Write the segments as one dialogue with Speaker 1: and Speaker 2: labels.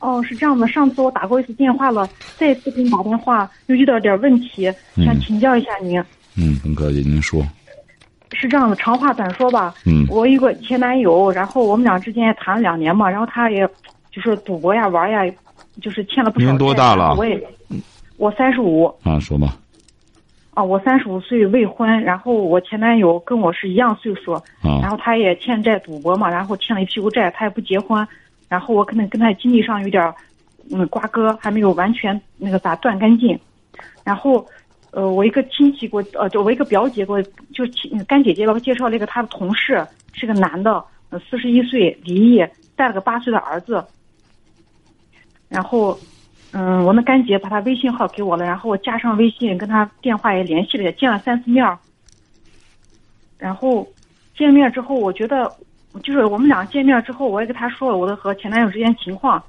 Speaker 1: 哦，是这样的，上次我打过一次电话了，再次给你打电话又遇到点问题，想请教一下您。
Speaker 2: 嗯，很客气，您说。
Speaker 1: 是这样的，长话短说吧。
Speaker 2: 嗯。
Speaker 1: 我有个前男友，然后我们俩之间也谈了两年嘛，然后他也，就是赌博呀、玩呀，就是欠了不少。
Speaker 2: 您多大了？
Speaker 1: 我也，我三十五。
Speaker 2: 啊，说吧。
Speaker 1: 啊，我三十五岁未婚，然后我前男友跟我是一样岁数，
Speaker 2: 啊，
Speaker 1: 然后他也欠债赌博嘛，然后欠了一屁股债，他也不结婚。然后我可能跟他经济上有点，嗯，瓜葛，还没有完全那个咋断干净。然后，呃，我一个亲戚给我，呃，就我一个表姐给我，就亲干姐姐给我介绍了一个她的同事，是个男的，呃，四十一岁，离异，带了个八岁的儿子。然后，嗯，我那干姐把他微信号给我了，然后我加上微信，跟他电话也联系了，也见了三次面儿。然后，见面之后，我觉得。就是我们俩见面之后，我也跟他说了我的和前男友之间情况，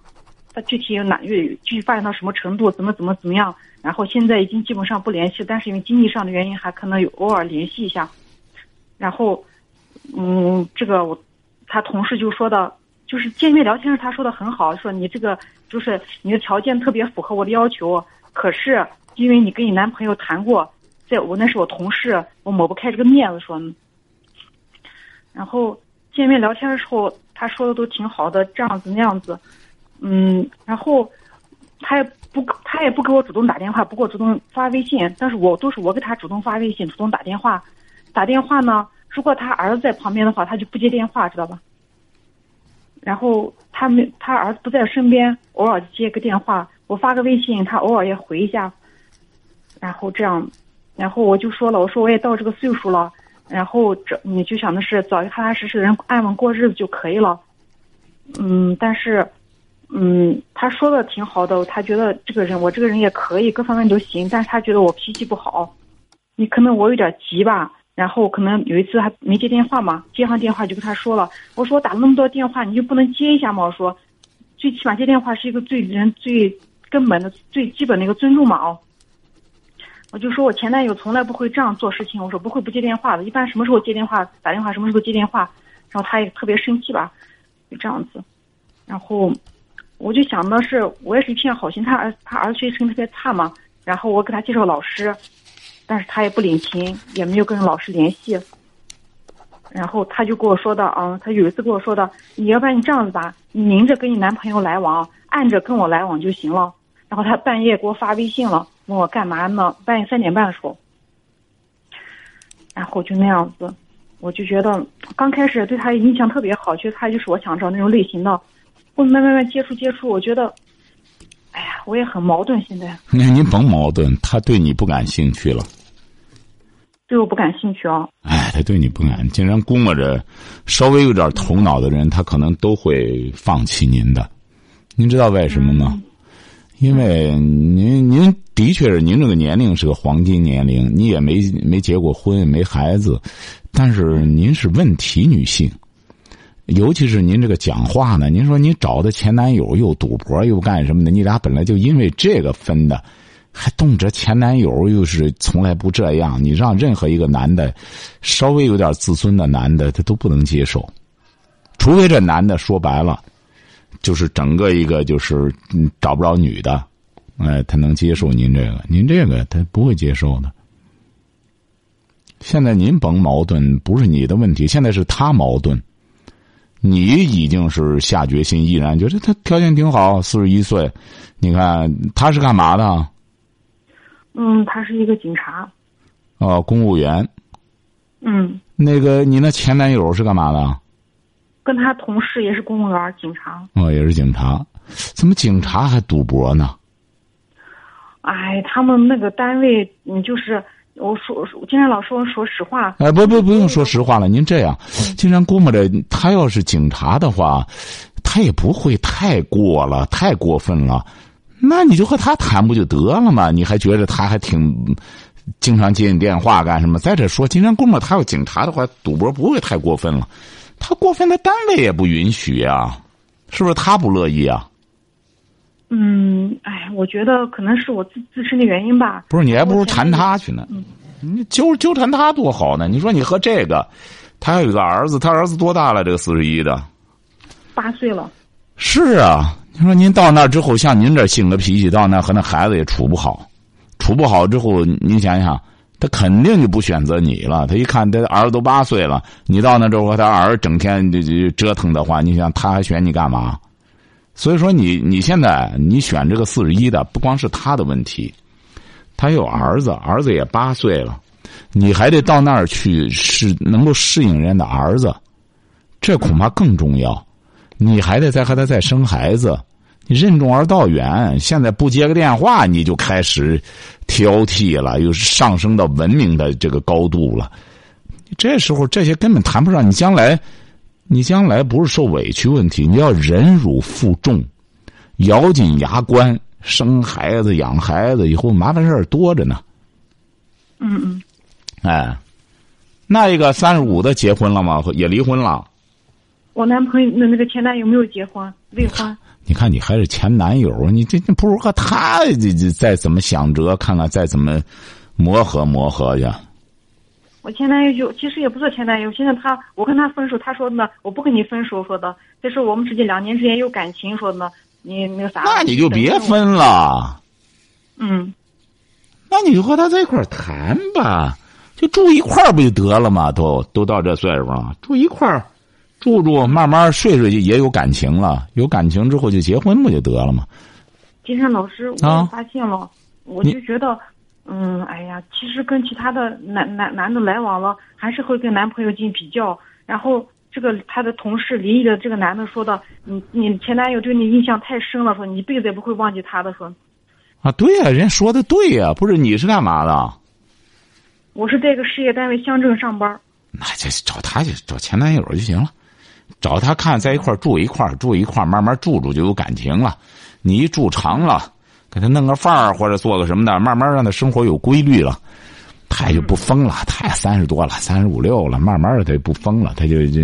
Speaker 1: 他具体有哪具具体发展到什么程度，怎么怎么怎么样，然后现在已经基本上不联系，但是因为经济上的原因，还可能有偶尔联系一下。然后，嗯，这个我他同事就说的，就是见面聊天时他说的很好，说你这个就是你的条件特别符合我的要求，可是因为你跟你男朋友谈过，在我那是我同事，我抹不开这个面子说，然后。见面聊天的时候，他说的都挺好的，这样子那样子，嗯，然后他也不他也不给我主动打电话，不给我主动发微信，但是我都是我给他主动发微信，主动打电话。打电话呢，如果他儿子在旁边的话，他就不接电话，知道吧？然后他没他儿子不在身边，偶尔接个电话，我发个微信，他偶尔也回一下。然后这样，然后我就说了，我说我也到这个岁数了。然后这你就想的是找一个踏踏实实的人安稳过日子就可以了，嗯，但是，嗯，他说的挺好的，他觉得这个人我这个人也可以，各方面都行，但是他觉得我脾气不好，你可能我有点急吧，然后可能有一次还没接电话嘛，接上电话就跟他说了，我说我打了那么多电话，你就不能接一下吗？我说，最起码接电话是一个对人最根本的、最基本的一个尊重嘛，哦。我就说，我前男友从来不会这样做事情。我说不会不接电话的，一般什么时候接电话打电话，什么时候接电话。然后他也特别生气吧，就这样子。然后我就想的是，我也是一片好心，他儿他儿子学习成绩特别差嘛。然后我给他介绍老师，但是他也不领情，也没有跟老师联系。然后他就跟我说的啊，他有一次跟我说的，你要不然你这样子吧，你明着跟你男朋友来往，暗着跟我来往就行了。然后他半夜给我发微信了。问我干嘛呢？半夜三点半的时候，然后就那样子，我就觉得刚开始对他印象特别好，觉得他就是我想找那种类型的。后慢慢慢接触接触，我觉得，哎呀，我也很矛盾。现在，
Speaker 2: 那您甭矛盾，他对你不感兴趣了。
Speaker 1: 对我不感兴趣啊。
Speaker 2: 哎，他对你不感，竟然估摸着稍微有点头脑的人，他可能都会放弃您的。您知道为什么吗？因为您您的确是您这个年龄是个黄金年龄，你也没没结过婚，没孩子，但是您是问题女性，尤其是您这个讲话呢，您说你找的前男友又赌博又干什么的，你俩本来就因为这个分的，还动辄前男友又是从来不这样，你让任何一个男的稍微有点自尊的男的，他都不能接受，除非这男的说白了。就是整个一个就是嗯找不着女的，哎，他能接受您这个，您这个他不会接受的。现在您甭矛盾，不是你的问题，现在是他矛盾。你已经是下决心，毅然觉得他条件挺好，四十一岁，你看他是干嘛的？
Speaker 1: 嗯，他是一个警察。
Speaker 2: 哦，公务员。
Speaker 1: 嗯。
Speaker 2: 那个，你那前男友是干嘛的？
Speaker 1: 跟他同事也是公务员，警察。
Speaker 2: 哦，也是警察，怎么警察还赌博呢？
Speaker 1: 哎，他们那个单位，你就是我说，金山老说，说实话。
Speaker 2: 哎，不不，不用说实话了。您这样，经常估摸着他要是警察的话，他也不会太过了，太过分了。那你就和他谈不就得了吗？你还觉得他还挺经常接你电话干什么？再者说，金山估摸，他要警察的话，赌博不会太过分了。他过分的单位也不允许呀，是不是？他不乐意啊？
Speaker 1: 嗯，哎，我觉得可能是我自自身的原因吧。
Speaker 2: 不是，你还不如缠他去呢。你纠纠缠他多好呢？你说你和这个，他还有个儿子，他儿子多大了？这个四十一的，
Speaker 1: 八岁了。
Speaker 2: 是啊。你说您到那之后，像您这性格脾气，到那和那孩子也处不好，处不好之后，您想想，他肯定就不选择你了。他一看他儿子都八岁了，你到那之后他儿整天就就折腾的话，你想他还选你干嘛？所以说，你你现在你选这个四十一的，不光是他的问题，他有儿子，儿子也八岁了，你还得到那儿去适能够适应人家的儿子，这恐怕更重要。你还得再和他再生孩子。任重而道远，现在不接个电话你就开始挑剔了，又上升到文明的这个高度了。这时候这些根本谈不上。你将来，你将来不是受委屈问题，你要忍辱负重，咬紧牙关生孩子养孩子，以后麻烦事儿多着呢。
Speaker 1: 嗯嗯。
Speaker 2: 哎，那一个三十五的结婚了吗？也离婚了。
Speaker 1: 我男朋友那那个前男友没有结婚，未婚。
Speaker 2: 你看，你还是前男友，你这这不如和他这这再怎么想辙，看看再怎么磨合磨合去。
Speaker 1: 我前男友就其实也不是前男友，现在他我跟他分手，他说呢，我不跟你分手，说的这是我们之间两年之间有感情，说的呢，你那个啥。
Speaker 2: 那你就别分了。
Speaker 1: 嗯。
Speaker 2: 那你就和他在一块儿谈吧，就住一块儿不就得了吗？都都到这岁数了，住一块儿。住住，慢慢睡睡，也有感情了。有感情之后就结婚不就得了吗？
Speaker 1: 金山老师，我发现了，我就觉得，嗯，哎呀，其实跟其他的男男男的来往了，还是会跟男朋友进行比较。然后这个他的同事离异的这个男的说的，你你前男友对你印象太深了，说你一辈子也不会忘记他的，说。
Speaker 2: 啊，对呀，人家说的对呀，不是你是干嘛的？
Speaker 1: 我是在一个事业单位乡镇上班。
Speaker 2: 那就找他去找前男友就行了。找他看在一块住一块住一块慢慢住住就有感情了。你一住长了，给他弄个范儿或者做个什么的，慢慢让他生活有规律了，他也就不疯了。他也三十多了，三十五六了，慢慢的他就不疯了。他就就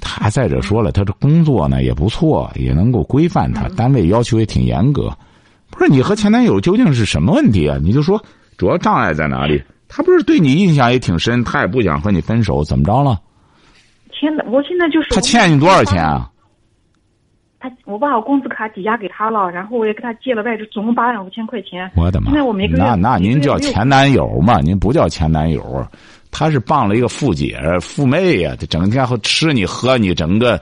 Speaker 2: 他再者说了，他这工作呢也不错，也能够规范他，单位要求也挺严格。不是你和前男友究竟是什么问题啊？你就说主要障碍在哪里？他不是对你印象也挺深，他也不想和你分手，怎么着了？
Speaker 1: 现在，我现在就是
Speaker 2: 他欠你多少钱啊？
Speaker 1: 他，我把我工资卡抵押给他了，然后我也给他借了外债，总共八万五千块钱。
Speaker 2: 我的妈！
Speaker 1: 那我每个月
Speaker 2: 那那您叫前男友嘛？您不叫前男友，他是傍了一个富姐、富妹呀，他整天和吃你喝你，整个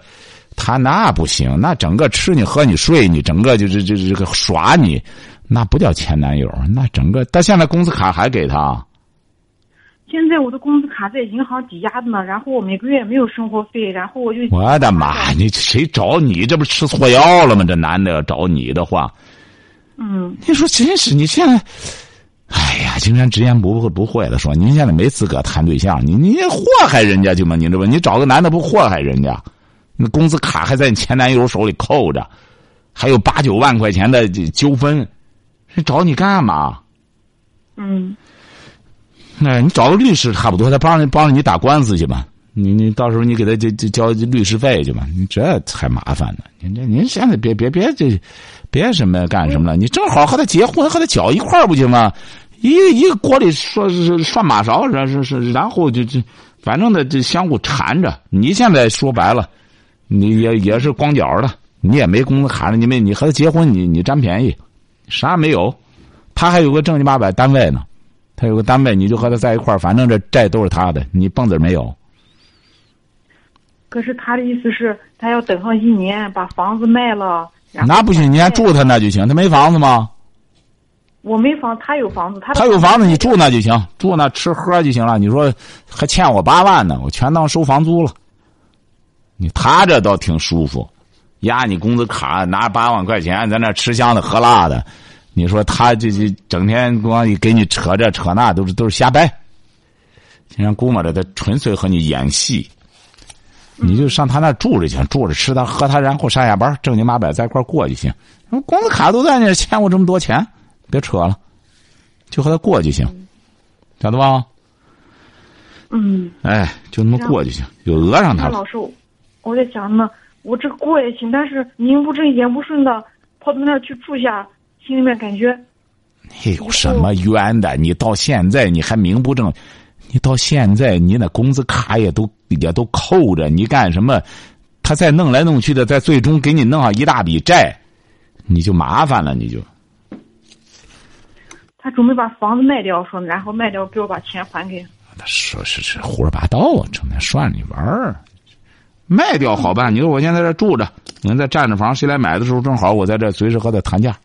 Speaker 2: 他那不行，那整个吃你喝你睡你，整个就是就是这个耍你，那不叫前男友，那整个他现在工资卡还给他。
Speaker 1: 现在我的工资卡在银行抵押着呢，然后我每个月没有生活费，然后我就
Speaker 2: 我的妈！你谁找你？这不吃错药了吗？这男的要找你的话，
Speaker 1: 嗯，
Speaker 2: 你说真是你现在，哎呀，竟然直言不讳不讳的说，您现在没资格谈对象，你你祸害人家去吗？你这不，你找个男的不祸害人家？那工资卡还在你前男友手里扣着，还有八九万块钱的纠纷，是找你干嘛？
Speaker 1: 嗯。
Speaker 2: 那你找个律师差不多，他帮着帮着你打官司去吧。你你到时候你给他交交交律师费去吧。你这才麻烦呢。您这您现在别别别这，别什么干什么了。你正好和他结婚，和他搅一块儿不行吗？一一个锅里说是涮马勺，是是是，然后就就反正的就相互缠着。你现在说白了，你也也是光脚的，你也没工资卡，你没你和他结婚，你你占便宜，啥也没有。他还有个正经八百单位呢。他有个单位，你就和他在一块儿，反正这债都是他的，你蹦子没有。
Speaker 1: 可是他的意思是，他要等上一年，把房子卖了。
Speaker 2: 那不行，你还住他那就行。他没房子吗？
Speaker 1: 我没房，他有房子。他
Speaker 2: 他有房子，你住那就行，住那吃喝就行了。你说还欠我八万呢，我全当收房租了。你他这倒挺舒服，压你工资卡，拿八万块钱在那吃香的喝辣的。你说他这这整天光给你扯这扯那，都是都是瞎掰。经常估摸着他纯粹和你演戏。你就上他那住着去，住着吃他喝他，然后上下班正经八百在一块过就行。工资卡都在那，欠我这么多钱，别扯了，就和他过就行，晓得吧？
Speaker 1: 嗯，
Speaker 2: 哎，就那么过就行，就讹上他了。
Speaker 1: 老师，我在想呢，我这过也行，但是名不正言不顺的跑到那儿去住下，心里面感觉
Speaker 2: 你有什么冤的？你到现在你还名不正，你到现在你那工资卡也都也都扣着，你干什么？他再弄来弄去的，再最终给你弄上一大笔债，你就麻烦了，你就。
Speaker 1: 他准备把房子卖掉，说然后卖掉给我把钱还给。
Speaker 2: 他说是是胡说八道啊，整天涮你玩儿。卖掉好办，你说我现在在这住着，你看在占着房，谁来买的时候正好我在这随时和他谈价，这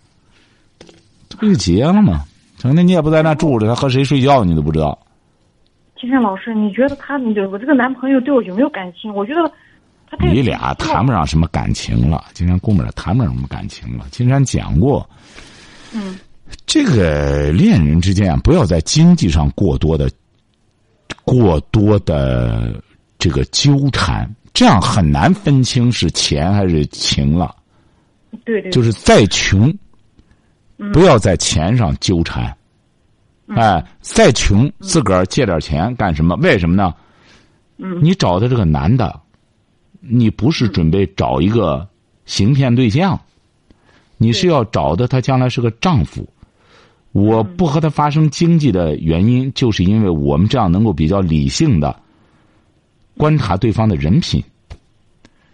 Speaker 2: 不就结了吗？成天你也不在那住着，他和谁睡觉你都不知道。
Speaker 1: 金山老师，你觉得他，你我这个男朋友对我有没有感情？我觉得他太
Speaker 2: 你俩谈不上什么感情了，金山姑们儿谈不上什么感情了。金山讲过，
Speaker 1: 嗯，
Speaker 2: 这个恋人之间啊，不要在经济上过多的、过多的这个纠缠，这样很难分清是钱还是情了。
Speaker 1: 对对，
Speaker 2: 就是再穷，
Speaker 1: 嗯
Speaker 2: 不要在钱上纠缠。哎，再穷，自个儿借点钱干什么？为什么呢？
Speaker 1: 嗯
Speaker 2: 你找的这个男的，你不是准备找一个行骗对象，你是要找的他将来是个丈夫。我不和他发生经济的原因，就是因为我们这样能够比较理性的观察对方的人品。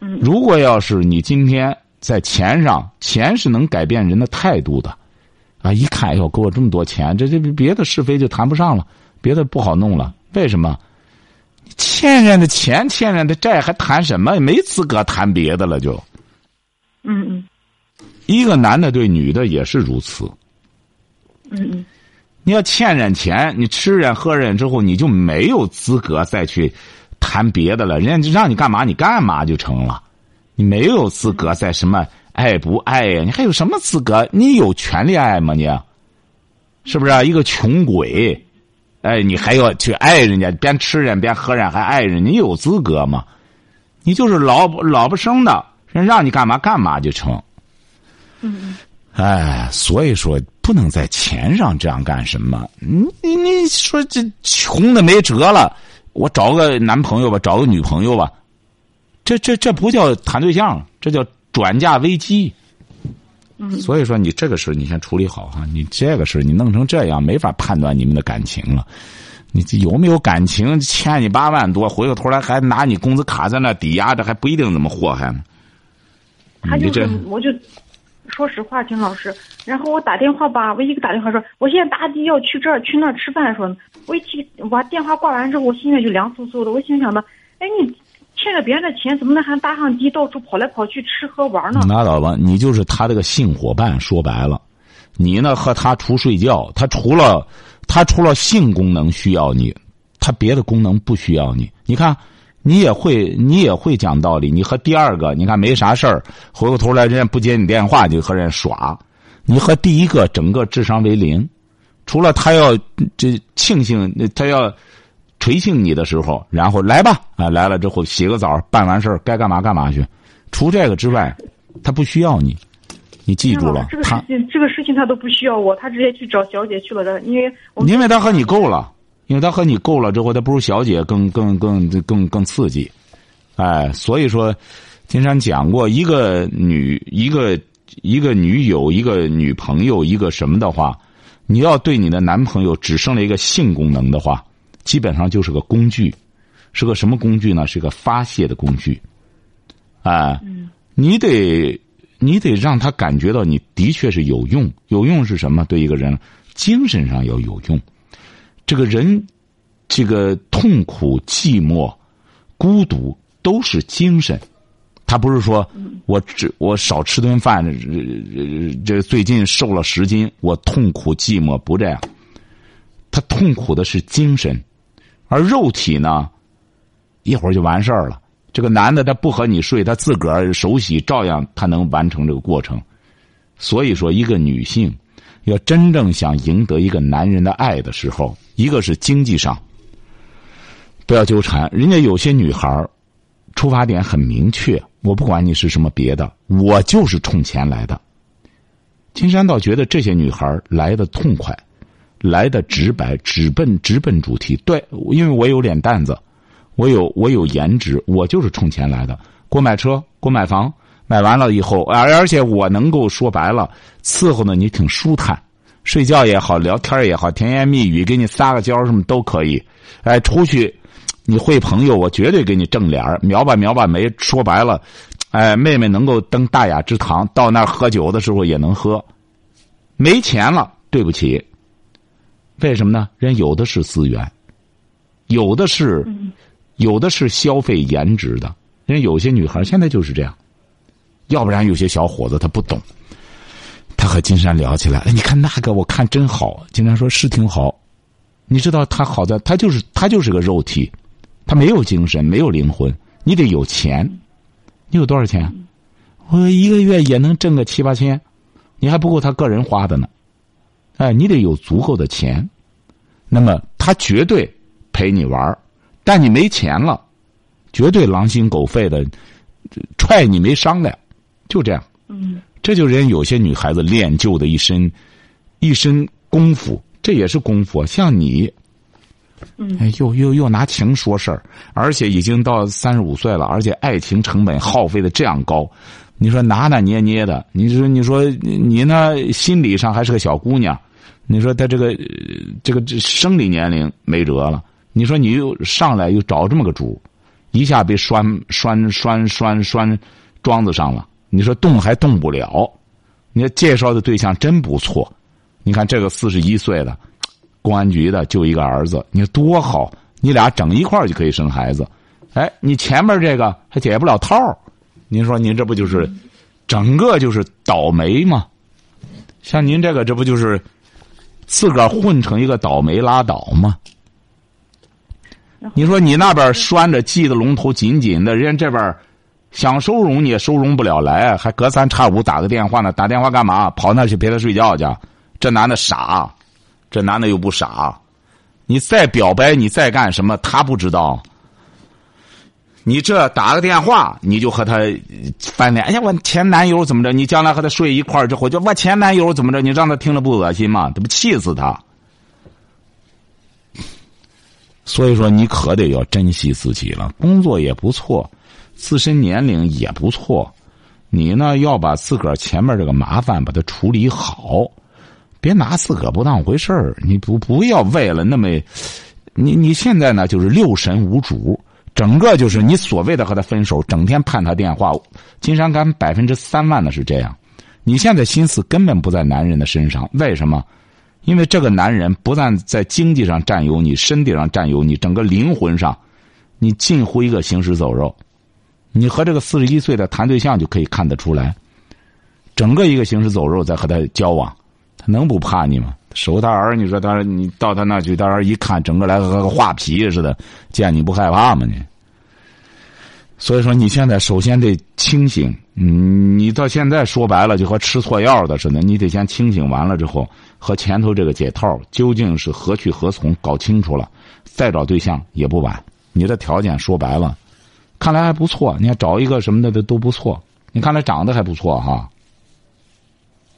Speaker 1: 嗯
Speaker 2: 如果要是你今天在钱上，钱是能改变人的态度的，啊，一看，哎呦，给我这么多钱，这这别的是非就谈不上了，别的不好弄了。为什么？欠人的钱，欠人的债，还谈什么？没资格谈别的了就。
Speaker 1: 嗯嗯
Speaker 2: 一个男的对女的也是如此。
Speaker 1: 嗯嗯
Speaker 2: 你要欠人钱，你吃人喝人之后，你就没有资格再去谈别的了。人家让你干嘛，你干嘛就成了。你没有资格再什么爱不爱呀？你还有什么资格？你有权利爱吗？你，是不是、啊、一个穷鬼？哎，你还要去爱人家，边吃人边喝人还爱人，你有资格吗？你就是老老不生的，人让你干嘛干嘛就成。
Speaker 1: 嗯
Speaker 2: 哎，所以说不能在钱上这样干什么。你你你说这穷的没辙了，我找个男朋友吧，找个女朋友吧，这这这不叫谈对象，这叫转嫁危机。
Speaker 1: 嗯
Speaker 2: 所以说你这个事你先处理好哈，你这个事你弄成这样，没法判断你们的感情了。你这有没有感情？欠你八万多，回过头来还拿你工资卡在那抵押着，还不一定怎么祸害呢。
Speaker 1: 他就
Speaker 2: 这
Speaker 1: 是，我就说实话，金老师。然后我打电话吧，我一个打电话说，我现在打的要去这儿去那儿吃饭，说我一提我把电话挂完之后，我心里就凉飕飕的。我心想的，哎，你欠着别人的钱，怎么能还搭上的，到处跑来跑去吃喝玩呢？
Speaker 2: 拉倒吧，你就是他这个性伙伴。说白了，你呢和他除睡觉，他除了他除了性功能需要你，他别的功能不需要你。你看，你也会你也会讲道理。你和第二个，你看没啥事儿，回过头来人家不接你电话就和人耍。你和第一个整个智商为零，除了他要这庆幸，他要垂性你的时候，然后来吧啊，来了之后洗个澡，办完事儿该干嘛干嘛去。除这个之外，他不需要你，你记住了
Speaker 1: 这，个事情，这个事情他都不需要我，他直接去找小姐去了的，因为
Speaker 2: 因为他和你够了，因为他和你够了之后，他不如小姐更更更更更刺激，哎，所以说，金山讲过，一个女一个一个女友，一个女朋友，一个什么的话，你要对你的男朋友只剩了一个性功能的话，基本上就是个工具，是个什么工具呢？是个发泄的工具，啊，你得你得让他感觉到你的确是有用，有用是什么？对一个人精神上要有用。这个人，这个痛苦、寂寞、孤独都是精神。他不是说我只我少吃顿饭，这这最近瘦了十斤，我痛苦寂寞不这样。他痛苦的是精神，而肉体呢，一会儿就完事儿了。这个男的他不和你睡，他自个儿手洗，照样他能完成这个过程。所以说，一个女性要真正想赢得一个男人的爱的时候，一个是经济上，不要纠缠。人家有些女孩出发点很明确，我不管你是什么别的，我就是冲钱来的。金山倒觉得这些女孩来的痛快，来的直白，直奔直奔主题。对，因为我有脸蛋子，我有我有颜值，我就是冲钱来的。给我买车，给我买房，买完了以后，而而且我能够说白了，伺候的你挺舒坦，睡觉也好，聊天也好，甜言蜜语，给你撒个娇什么都可以。哎，出去。你会朋友，我绝对给你正脸描吧描吧眉。说白了，哎，妹妹能够登大雅之堂，到那儿喝酒的时候也能喝。没钱了，对不起。为什么呢？人有的是资源，有的是，有的是消费颜值的。人有些女孩现在就是这样，要不然有些小伙子他不懂。他和金山聊起来，哎，你看那个，我看真好。金山说是挺好，你知道他好在，他就是他就是个肉体。他没有精神，没有灵魂。你得有钱，你有多少钱？我一个月也能挣个七八千，你还不够他个人花的呢。哎，你得有足够的钱，那么他绝对陪你玩但你没钱了，绝对狼心狗肺的踹你没商量，就这样。
Speaker 1: 嗯，
Speaker 2: 这就人有些女孩子练就的一身一身功夫，这也是功夫。像你。
Speaker 1: 嗯，
Speaker 2: 又又又拿情说事儿，而且已经到三十五岁了，而且爱情成本耗费的这样高，你说拿拿捏捏的，你说你说你呢？心理上还是个小姑娘，你说她这个这个生理年龄没辙了，你说你又上来又找这么个主，一下被拴拴拴拴拴桩子上了，你说动还动不了，你说介绍的对象真不错，你看这个四十一岁的。公安局的就一个儿子，你说多好，你俩整一块就可以生孩子。哎，你前面这个还解不了套您说您这不就是整个就是倒霉吗？像您这个，这不就是自个儿混成一个倒霉拉倒吗？你说你那边拴着系的龙头紧紧的，人家这边想收容你也收容不了来，还隔三差五打个电话呢。打电话干嘛？跑那去陪他睡觉去？这男的傻。这男的又不傻，你再表白，你再干什么，他不知道。你这打个电话，你就和他翻脸。哎呀，我前男友怎么着？你将来和他睡一块儿之后，就我前男友怎么着？你让他听了不恶心吗？这不气死他。所以说，你可得要珍惜自己了。工作也不错，自身年龄也不错，你呢要把自个儿前面这个麻烦把它处理好。别拿自个不当回事儿，你不不要为了那么，你你现在呢就是六神无主，整个就是你所谓的和他分手，整天盼他电话。金山干百分之三万的是这样，你现在心思根本不在男人的身上，为什么？因为这个男人不但在经济上占有你，身体上占有你，整个灵魂上，你近乎一个行尸走肉。你和这个四十一岁的谈对象就可以看得出来，整个一个行尸走肉在和他交往。他能不怕你吗？守他儿，你说他，你到他那去，他儿一看，整个来和个画皮似的，见你不害怕吗？你。所以说，你现在首先得清醒。嗯，你到现在说白了，就和吃错药的似的，你得先清醒完了之后，和前头这个解套究竟是何去何从，搞清楚了，再找对象也不晚。你的条件说白了，看来还不错。你看找一个什么的都都不错。你看来长得还不错哈。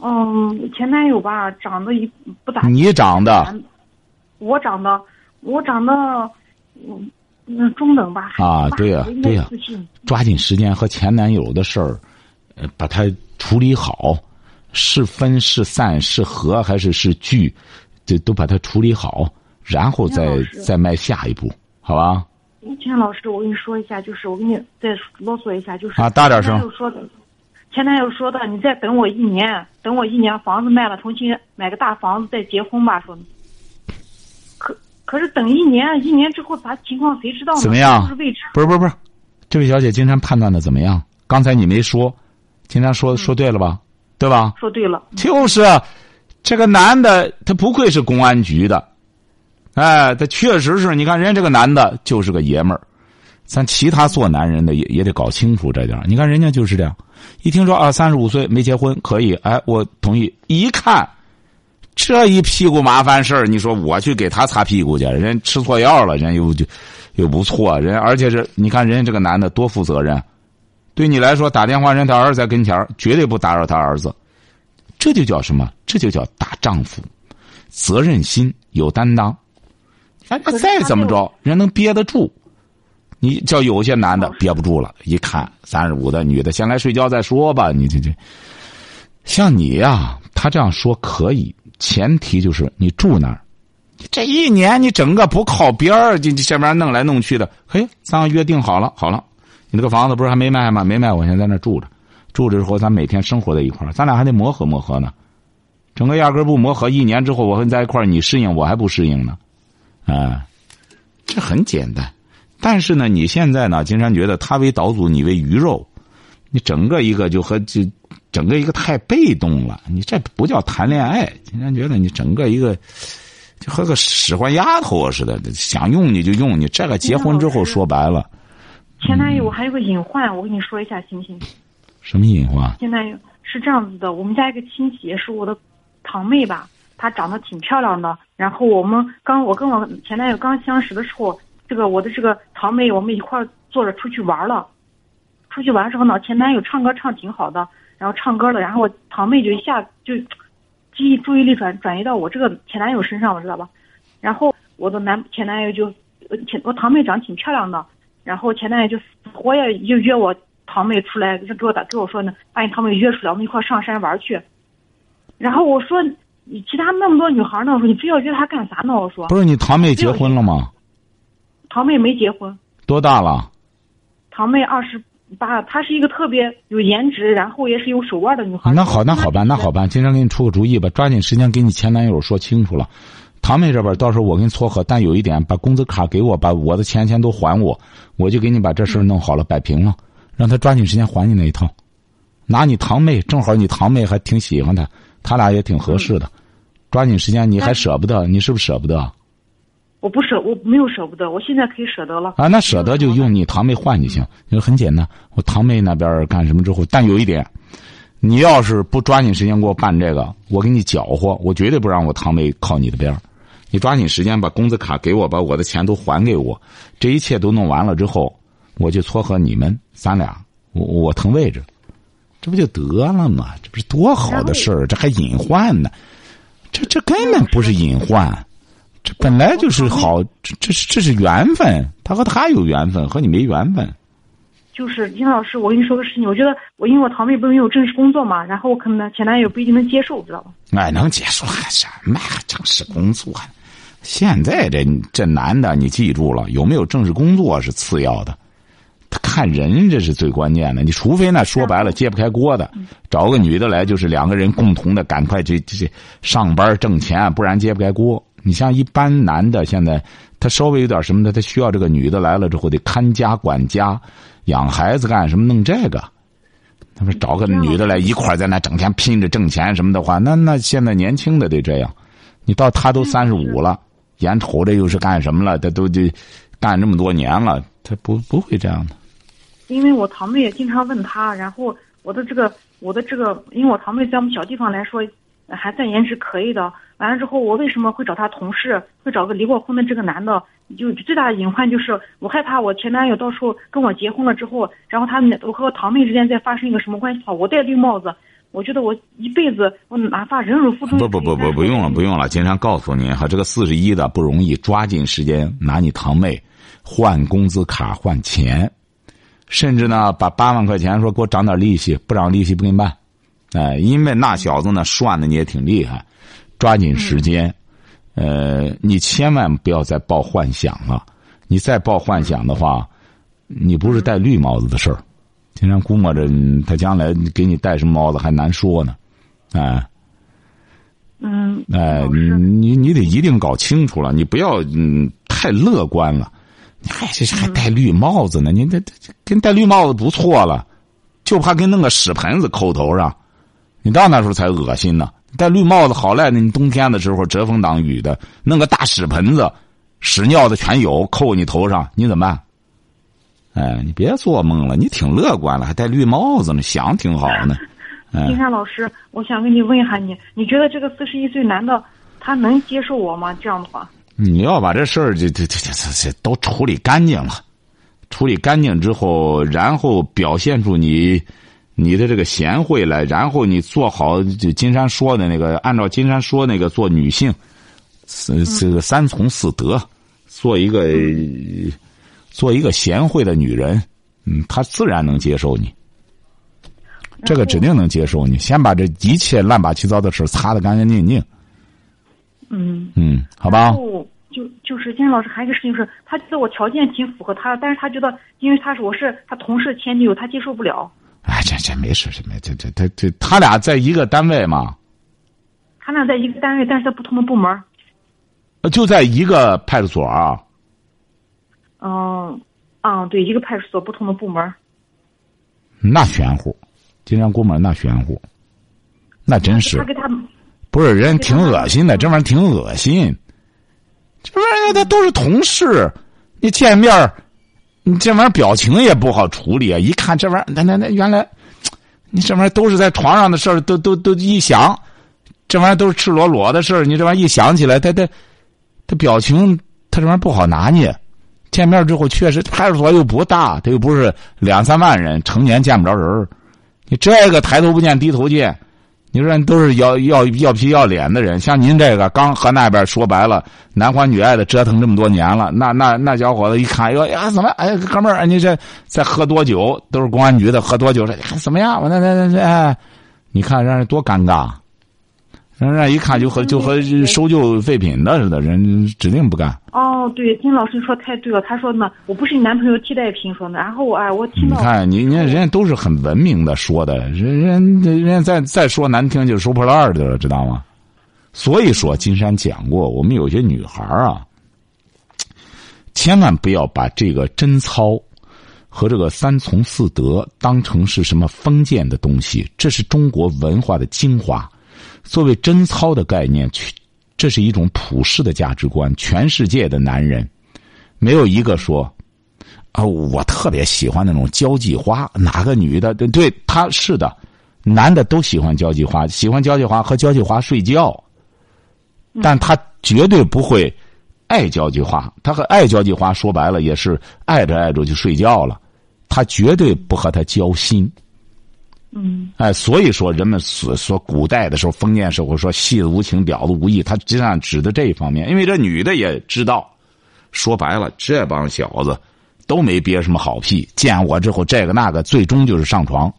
Speaker 1: 嗯，前男友吧，长得一不咋。
Speaker 2: 你长得，
Speaker 1: 我长得，我长得，嗯，中等吧。
Speaker 2: 啊，对呀，对呀，抓紧时间和前男友的事儿，呃，把它处理好，是分是散是合还是是聚，这都把它处理好，然后再再迈下一步，好吧？
Speaker 1: 钱老师，我跟你说一下，就是我跟你再啰嗦一下，就是
Speaker 2: 啊，大点声。
Speaker 1: 说的。前男友说的：“你再等我一年，等我一年，房子卖了，重新买个大房子再结婚吧。”说，可可是等一年，一年之后啥情况谁知道呢？
Speaker 2: 怎么样？
Speaker 1: 是未知。
Speaker 2: 不是不是不是，这位小姐，今天判断的怎么样？刚才你没说，今天说说对了吧？对吧？
Speaker 1: 说对了。
Speaker 2: 就是，这个男的他不愧是公安局的，哎，他确实是你看人家这个男的就是个爷们儿。咱其他做男人的也也得搞清楚这点你看人家就是这样，一听说啊三十五岁没结婚可以，哎，我同意。一看，这一屁股麻烦事儿，你说我去给他擦屁股去，人吃错药了，人又就又不错，人而且是你看人家这个男的多负责任，对你来说打电话人他儿子在跟前绝对不打扰他儿子，这就叫什么？这就叫大丈夫，责任心有担当。哎，再怎么着，人能憋得住。你叫有些男的憋不住了，一看三十五的女的，先来睡觉再说吧。你这这，像你呀，他这样说可以，前提就是你住那儿。这一年你整个不靠边儿，这这边弄来弄去的。嘿，咱约定好了，好了，你这个房子不是还没卖吗？没卖，我先在那住着，住着之后咱每天生活在一块儿，咱俩还得磨合磨合呢。整个压根不磨合，一年之后我和你在一块儿，你适应我还不适应呢，啊，这很简单。但是呢，你现在呢，金山觉得他为岛主，你为鱼肉，你整个一个就和就整个一个太被动了。你这不叫谈恋爱，金山觉得你整个一个就和个使唤丫头似的，想用你就用你。这个结婚之后说白了，
Speaker 1: 前男友我还有个隐患，我跟你说一下行不行？
Speaker 2: 什么隐患？
Speaker 1: 前男友是这样子的，我们家一个亲戚是我的堂妹吧，她长得挺漂亮的。然后我们刚我跟我前男友刚相识的时候。这个我的这个堂妹，我们一块坐着出去玩了。出去玩时候呢，前男友唱歌唱挺好的，然后唱歌了，然后我堂妹就一下就记忆注意力转转移到我这个前男友身上了，知道吧？然后我的男前男友就前我堂妹长挺漂亮的，然后前男友就我也就约我堂妹出来，就给我打给我说呢，把你堂妹约出来，我们一块上山玩去。然后我说，你其他那么多女孩呢？我说你非要约她干啥呢？我说
Speaker 2: 不是你堂妹结婚了吗？
Speaker 1: 堂妹没结婚，
Speaker 2: 多大了？
Speaker 1: 堂妹二十八，她是一个特别有颜值，然后也是有手腕的女孩。
Speaker 2: 那好，那好办，那好办。今天给你出个主意吧，抓紧时间给你前男友说清楚了。堂妹这边到时候我给你撮合，但有一点，把工资卡给我，把我的钱钱都还我，我就给你把这事弄好了，摆平了，让他抓紧时间还你那一套。拿你堂妹，正好你堂妹还挺喜欢他，他俩也挺合适的，抓紧时间，你还舍不得？你是不是舍不得？
Speaker 1: 我不舍，我没有舍不得，我现在可以舍得了。
Speaker 2: 啊，那舍得就用你堂妹换就行，因为很简单。我堂妹那边干什么之后，但有一点，你要是不抓紧时间给我办这个，我给你搅和，我绝对不让我堂妹靠你的边你抓紧时间把工资卡给我，把我的钱都还给我，这一切都弄完了之后，我就撮合你们，咱俩，我我腾位置，这不就得了吗？这不是多好的事儿？这还隐患呢？这这根本不是隐患。这本来就是好，这这是这是缘分，他和他有缘分，和你没缘分。
Speaker 1: 就是金老师，我跟你说个事情，我觉得我因为我堂妹不是没有正式工作嘛，然后我可能前男友不一定能接受，知道吧？
Speaker 2: 哎，能接受还什么正式工作？现在这这男的，你记住了，有没有正式工作是次要的，他看人这是最关键的。你除非呢，说白了揭不开锅的，找个女的来，就是两个人共同的，赶快去去上班挣钱，不然揭不开锅。你像一般男的，现在他稍微有点什么的，他需要这个女的来了之后得看家管家、养孩子干什么弄这个。他们找个女的来一块在那整天拼着挣钱什么的话，那那现在年轻的得这样。你到他都三十五了，眼瞅着又是干什么了？他都得干这么多年了，他不不会这样的。
Speaker 1: 因为我堂妹也经常问他，然后我的这个我的这个，因为我堂妹在我们小地方来说。还算颜值可以的，完了之后我为什么会找他同事，会找个离过婚的这个男的？就最大的隐患就是我害怕我前男友到时候跟我结婚了之后，然后他们我和我堂妹之间再发生一个什么关系好，我戴绿帽子，我觉得我一辈子我哪怕忍辱负重。
Speaker 2: 不不不不不用了不用了，经常告诉你哈，这个四十一的不容易，抓紧时间拿你堂妹换工资卡换钱，甚至呢把八万块钱说给我涨点利息，不涨利息不给你办。哎，因为那小子呢，算的你也挺厉害，抓紧时间，呃，你千万不要再抱幻想了。你再抱幻想的话，你不是戴绿帽子的事儿，经常估摸着他将来给你戴什么帽子还难说呢，哎，
Speaker 1: 嗯，
Speaker 2: 哎，你你得一定搞清楚了，你不要嗯太乐观了，你还这还戴绿帽子呢？你这这跟戴绿帽子不错了，就怕跟弄个屎盆子扣头上。你到那时候才恶心呢！戴绿帽子好赖呢，你冬天的时候遮风挡雨的，弄个大屎盆子，屎尿的全有，扣你头上，你怎么办？哎，你别做梦了，你挺乐观了，还戴绿帽子呢，想挺好呢。嗯
Speaker 1: 金山老师，我想跟你问一下你，你觉得这个四十一岁男的他能接受我吗？这样的话，
Speaker 2: 你要把这事儿这这这这这都处理干净了，处理干净之后，然后表现出你你的这个贤惠来，然后你做好就金山说的那个，按照金山说那个做女性，这这个三从四德，做一个做一个贤惠的女人，嗯，她自然能接受你。这个指定能接受你。先把这一切乱八七糟的事擦得干干净净。
Speaker 1: 嗯，
Speaker 2: 嗯，好吧
Speaker 1: 就就是金山老师还有一个事情是，他觉得我条件挺符合他的，但是他觉得因为他是我是他同事前女友，他接受不了。
Speaker 2: 哎，这这没事，这没这这这这，他俩在一个单位吗，
Speaker 1: 他俩在一个单位，但是在不同的部门。
Speaker 2: 呃就在一个派出所啊。
Speaker 1: 嗯，啊，对，一个派出所不同的部门。
Speaker 2: 那玄乎，金山姑们那玄乎，那真是
Speaker 1: 他给他
Speaker 2: 不是人挺恶心的，这玩意儿挺恶心。这玩意儿他都是同事，你见面儿你这玩意儿表情也不好处理啊！一看这玩意儿，那那那原来，你这玩意儿都是在床上的事儿，都都都一想，这玩意儿都是赤裸裸的事儿，你这玩意儿一想起来，他他他表情，他这玩意儿不好拿捏。见面之后，确实派出所又不大，他又不是两三万人，成年见不着人儿你这个抬头不见低头见，你说都是要要要皮要脸的人，像您这个刚和那边说白了男欢女爱的折腾这么多年了，那那那小伙子一看，哟呀怎么哎哥们儿，你这再喝多酒都是公安局的，喝多酒这哎怎么样？我那那那哎，你看让人多尴尬，让人一看就和就和收旧废品的似的，人指定不干。
Speaker 1: 哦，对，金老师说太对了。他说呢，我不是你男朋友替代品，说呢。然后哎，我听到
Speaker 2: 你看，你你看人家都是很文明的说的，人人人家再再说难听就是收破烂的了，知道吗？所以说，金山讲过，我们有些女孩啊，千万不要把这个贞操和这个三从四德当成是什么封建的东西，这是中国文化的精华。作为贞操的概念，去这是一种普世的价值观，全世界的男人没有一个说。啊，我特别喜欢那种交际花，哪个女的对对，她是的，男的都喜欢交际花，喜欢交际花和交际花睡觉，但他绝对不会爱交际花，他和爱交际花说白了也是爱着爱着就睡觉了，他绝对不和他交心。
Speaker 1: 嗯
Speaker 2: 哎，所以说人们所说古代的时候，封建社会说戏子无情，婊子无义，他实际上指的这一方面，因为这女的也知道，说白了，这帮小子都没憋什么好屁，见我之后这个那个，最终就是上床。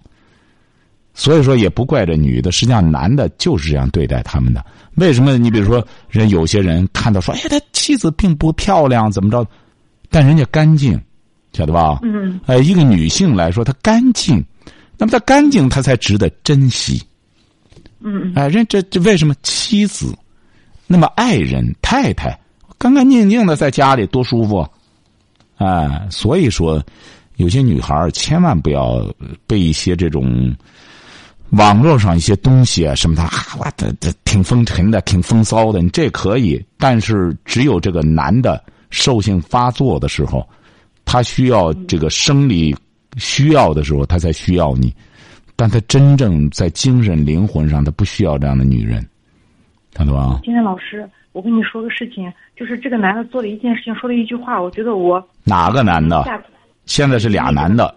Speaker 2: 所以说也不怪这女的，实际上男的就是这样对待他们的。为什么？你比如说，人有些人看到说，哎，他妻子并不漂亮，怎么着？但人家干净，晓得吧？
Speaker 1: 嗯
Speaker 2: 哎，一个女性来说，她干净，那么他干净，他才值得珍惜。
Speaker 1: 嗯。
Speaker 2: 哎，人这这为什么妻子，那么爱人太太干干净净的在家里多舒服，哎，所以说，有些女孩千万不要被一些这种网络上一些东西啊什么的，啊，我这这挺风尘的，挺风骚的，你这可以，但是只有这个男的兽性发作的时候，他需要这个生理需要的时候，他才需要你。但他真正在精神灵魂上，他不需要这样的女人，看到吧？
Speaker 1: 今天老师，我跟你说个事情，就是这个男的做了一件事情，说了一句话，我觉得我
Speaker 2: 哪个男的？现在是俩男的，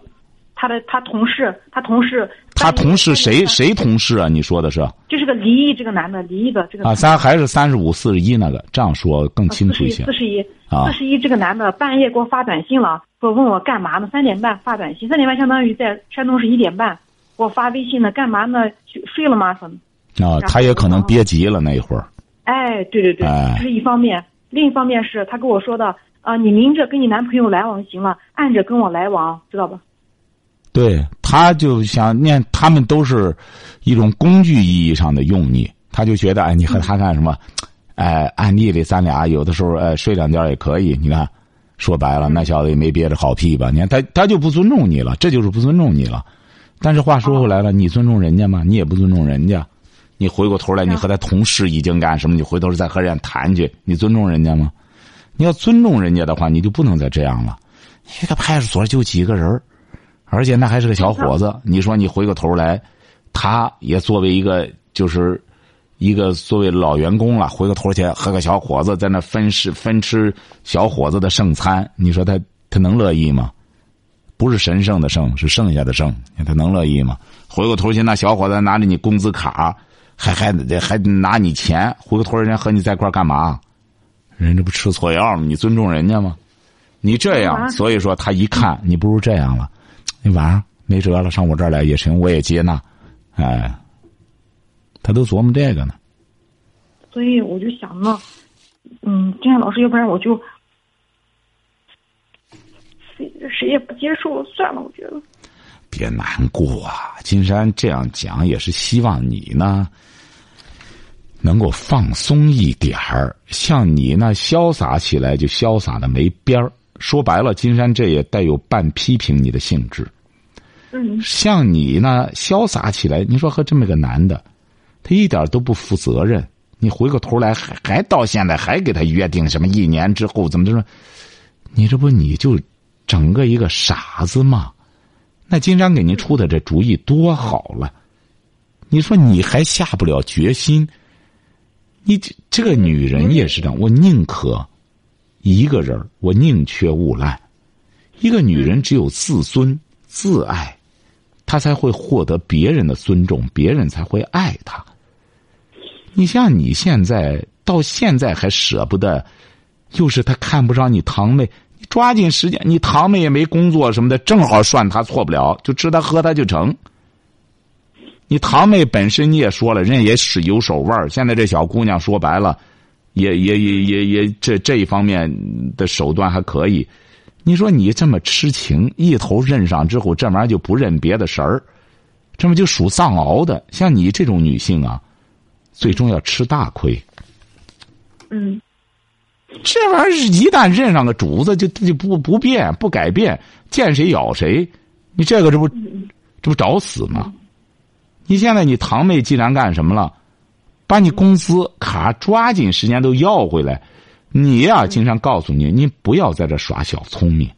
Speaker 1: 他的他同事，他同事，
Speaker 2: 他同事谁？谁同事啊？你说的是
Speaker 1: 就是个离异这个男的，离异的这个
Speaker 2: 啊？三还是三十五、四十一那个，这样说更清楚一些
Speaker 1: 四。十一，
Speaker 2: 啊
Speaker 1: 四十一，这个男的半夜给我发短信了，说问我干嘛呢？三点半发短信，三点半相当于在山东是一点半，给我发微信呢，干嘛呢？睡睡了吗？说
Speaker 2: 啊，他也可能憋急了那一会儿。
Speaker 1: 哎，对对对，
Speaker 2: 哎
Speaker 1: 这是一方面。另一方面是他跟我说的，啊、你明着跟你男朋友来往行了，暗着跟我来往，知道吧？
Speaker 2: 对，他就想念，他们都是一种工具意义上的用你，他就觉得哎，你和他干什么？哎，暗地里咱俩有的时候哎睡两觉也可以。你看，说白了，那小子也没憋着好屁吧？你看他他就不尊重你了，这就是不尊重你了。但是话说回来了，你尊重人家吗？你也不尊重人家。你回过头来，你和他同事已经干什么？你回头再和人家谈去，你尊重人家吗？你要尊重人家的话，你就不能再这样了。一个派出所就几个人儿而且那还是个小伙子。你说你回过头来，他也作为一个就是一个作为老员工了，回过头去和个小伙子在那分食分吃小伙子的剩餐，你说他他能乐意吗？不是神圣的圣，是剩下的剩，他能乐意吗？回过头去，那小伙子拿着你工资卡，还还还拿你钱，回过头人家和你在一块干嘛？人这不吃错药吗？你尊重人家吗？你这样，所以说他一看你不如这样了，你晚上没辙了，上我这儿来也行，我也接纳。哎，他都琢磨这个呢。
Speaker 1: 所以我就想呢，嗯，这样老师，要不然我就谁谁也不接受，算了，我觉得。
Speaker 2: 别难过啊，金山这样讲也是希望你呢，能够放松一点儿。像你那潇洒起来就潇洒的没边儿。说白了，金山这也带有半批评你的性质。
Speaker 1: 嗯，
Speaker 2: 像你呢，潇洒起来，你说和这么个男的，他一点都不负责任。你回过头来还还到现在还给他约定什么一年之后怎么怎么？你这不你就整个一个傻子吗？那金山给您出的这主意多好了，你说你还下不了决心？你这这个女人也是这样，我宁可。一个人，我宁缺毋滥。一个女人只有自尊、自爱，她才会获得别人的尊重，别人才会爱她。你像你现在到现在还舍不得，又是他看不上你堂妹，你抓紧时间，你堂妹也没工作什么的，正好涮他错不了，就吃他喝他就成。你堂妹本身你也说了，人家也是有手腕现在这小姑娘说白了。也也也也也这这一方面的手段还可以，你说你这么痴情，一头认上之后，这玩意儿就不认别的神儿，这么就属藏獒的。像你这种女性啊，最终要吃大亏。
Speaker 1: 嗯，
Speaker 2: 这玩意儿一旦认上个主子，就就不不变不改变，见谁咬谁，你这个这不这不找死吗？你现在你堂妹既然干什么了？把你工资卡抓紧时间都要回来，你呀，经常告诉你，你不要在这耍小聪明。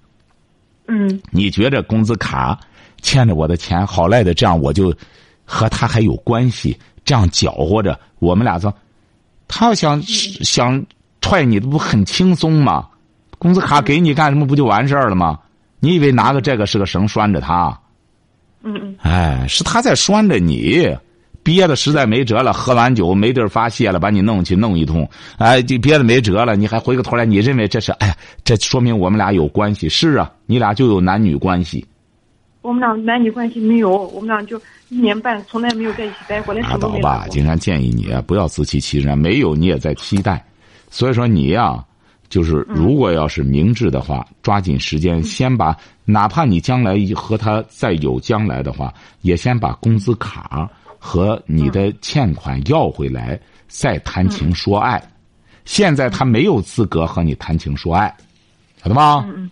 Speaker 1: 嗯。
Speaker 2: 你觉着工资卡欠着我的钱好赖的，这样我就和他还有关系，这样搅和着，我们俩说，他要想想踹你，这不很轻松吗？工资卡给你干什么，不就完事儿了吗？你以为拿个这个是个绳拴着他？
Speaker 1: 嗯嗯。
Speaker 2: 哎，是他在拴着你。憋的实在没辙了，喝完酒没地儿发泄了，把你弄去弄一通，哎，就憋的没辙了，你还回过头来，你认为这是哎，这说明我们俩有关系？是啊，你俩就有男女关系。
Speaker 1: 我们俩男女关系没有，我们俩就一年半从来没有在一起待过，连
Speaker 2: 拉倒吧，金山建议你不要自欺欺人，没有你也在期待，所以说你呀，就是如果要是明智的话，抓紧时间先把，哪怕你将来和他再有将来的话，也先把工资卡。和你的欠款要回来，再谈情说爱。现在他没有资格和你谈情说爱，晓得
Speaker 1: 吗？嗯嗯，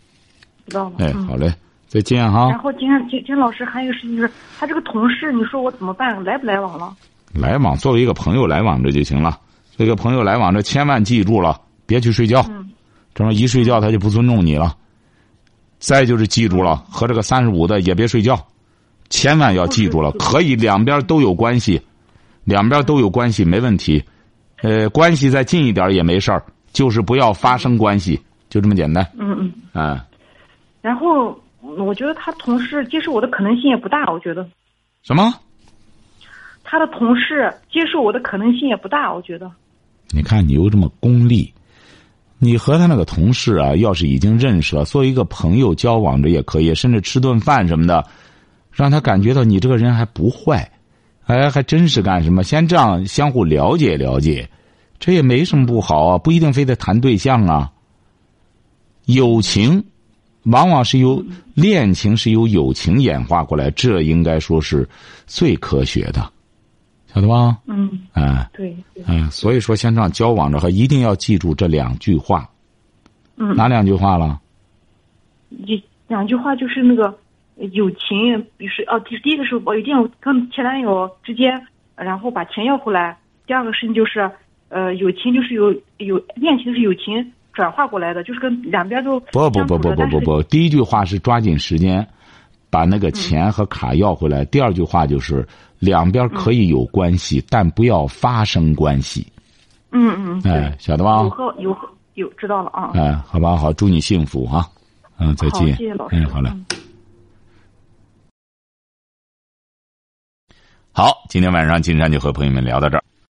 Speaker 1: 知道了。
Speaker 2: 哎，好嘞，再见哈。
Speaker 1: 然后今天金金老师还有一个事情就是，他这个同事，你说我怎么办？来不来往了？
Speaker 2: 来往，作为一个朋友来往着就行了。这个朋友来往着，千万记住了，别去睡觉。
Speaker 1: 嗯。
Speaker 2: 这么一睡觉，他就不尊重你了。再就是记住了，和这个三十五的也别睡觉。千万要记住了，可以两边都有关系，两边都有关系没问题，呃，关系再近一点也没事儿，就是不要发生关系，就这么简单。
Speaker 1: 嗯嗯。
Speaker 2: 啊。
Speaker 1: 然后我觉得他同事接受我的可能性也不大，我觉得。
Speaker 2: 什么？
Speaker 1: 他的同事接受我的可能性也不大，我觉得。
Speaker 2: 你看，你又这么功利，你和他那个同事啊，要是已经认识了，作为一个朋友交往着也可以，甚至吃顿饭什么的。让他感觉到你这个人还不坏，哎，还真是干什么？先这样相互了解了解，这也没什么不好啊，不一定非得谈对象啊。友情，往往是由恋情是由友情演化过来，这应该说是最科学的，晓得
Speaker 1: 吧？嗯。
Speaker 2: 哎。
Speaker 1: 对。
Speaker 2: 哎，所以说，先这样交往着，还一定要记住这两句话。
Speaker 1: 嗯。
Speaker 2: 哪两句话了？
Speaker 1: 一两句话就是那个。友情比如说哦第第一个是我一定要跟前男友之间然后把钱要回来。第二个事情就是呃友情就是有有恋情是友情转化过来的就是跟两边都
Speaker 2: 不不不不不不不第一句话是抓紧时间把那个钱和卡要回来。第二句话就是两边可以有关系但不要发生关系。
Speaker 1: 嗯嗯
Speaker 2: 哎晓得吧？
Speaker 1: 有和有和有知道了啊。
Speaker 2: 哎好吧好祝你幸福哈。嗯再见。
Speaker 1: 谢谢老师。
Speaker 2: 嗯好嘞。好今天晚上金山就和朋友们聊到这儿。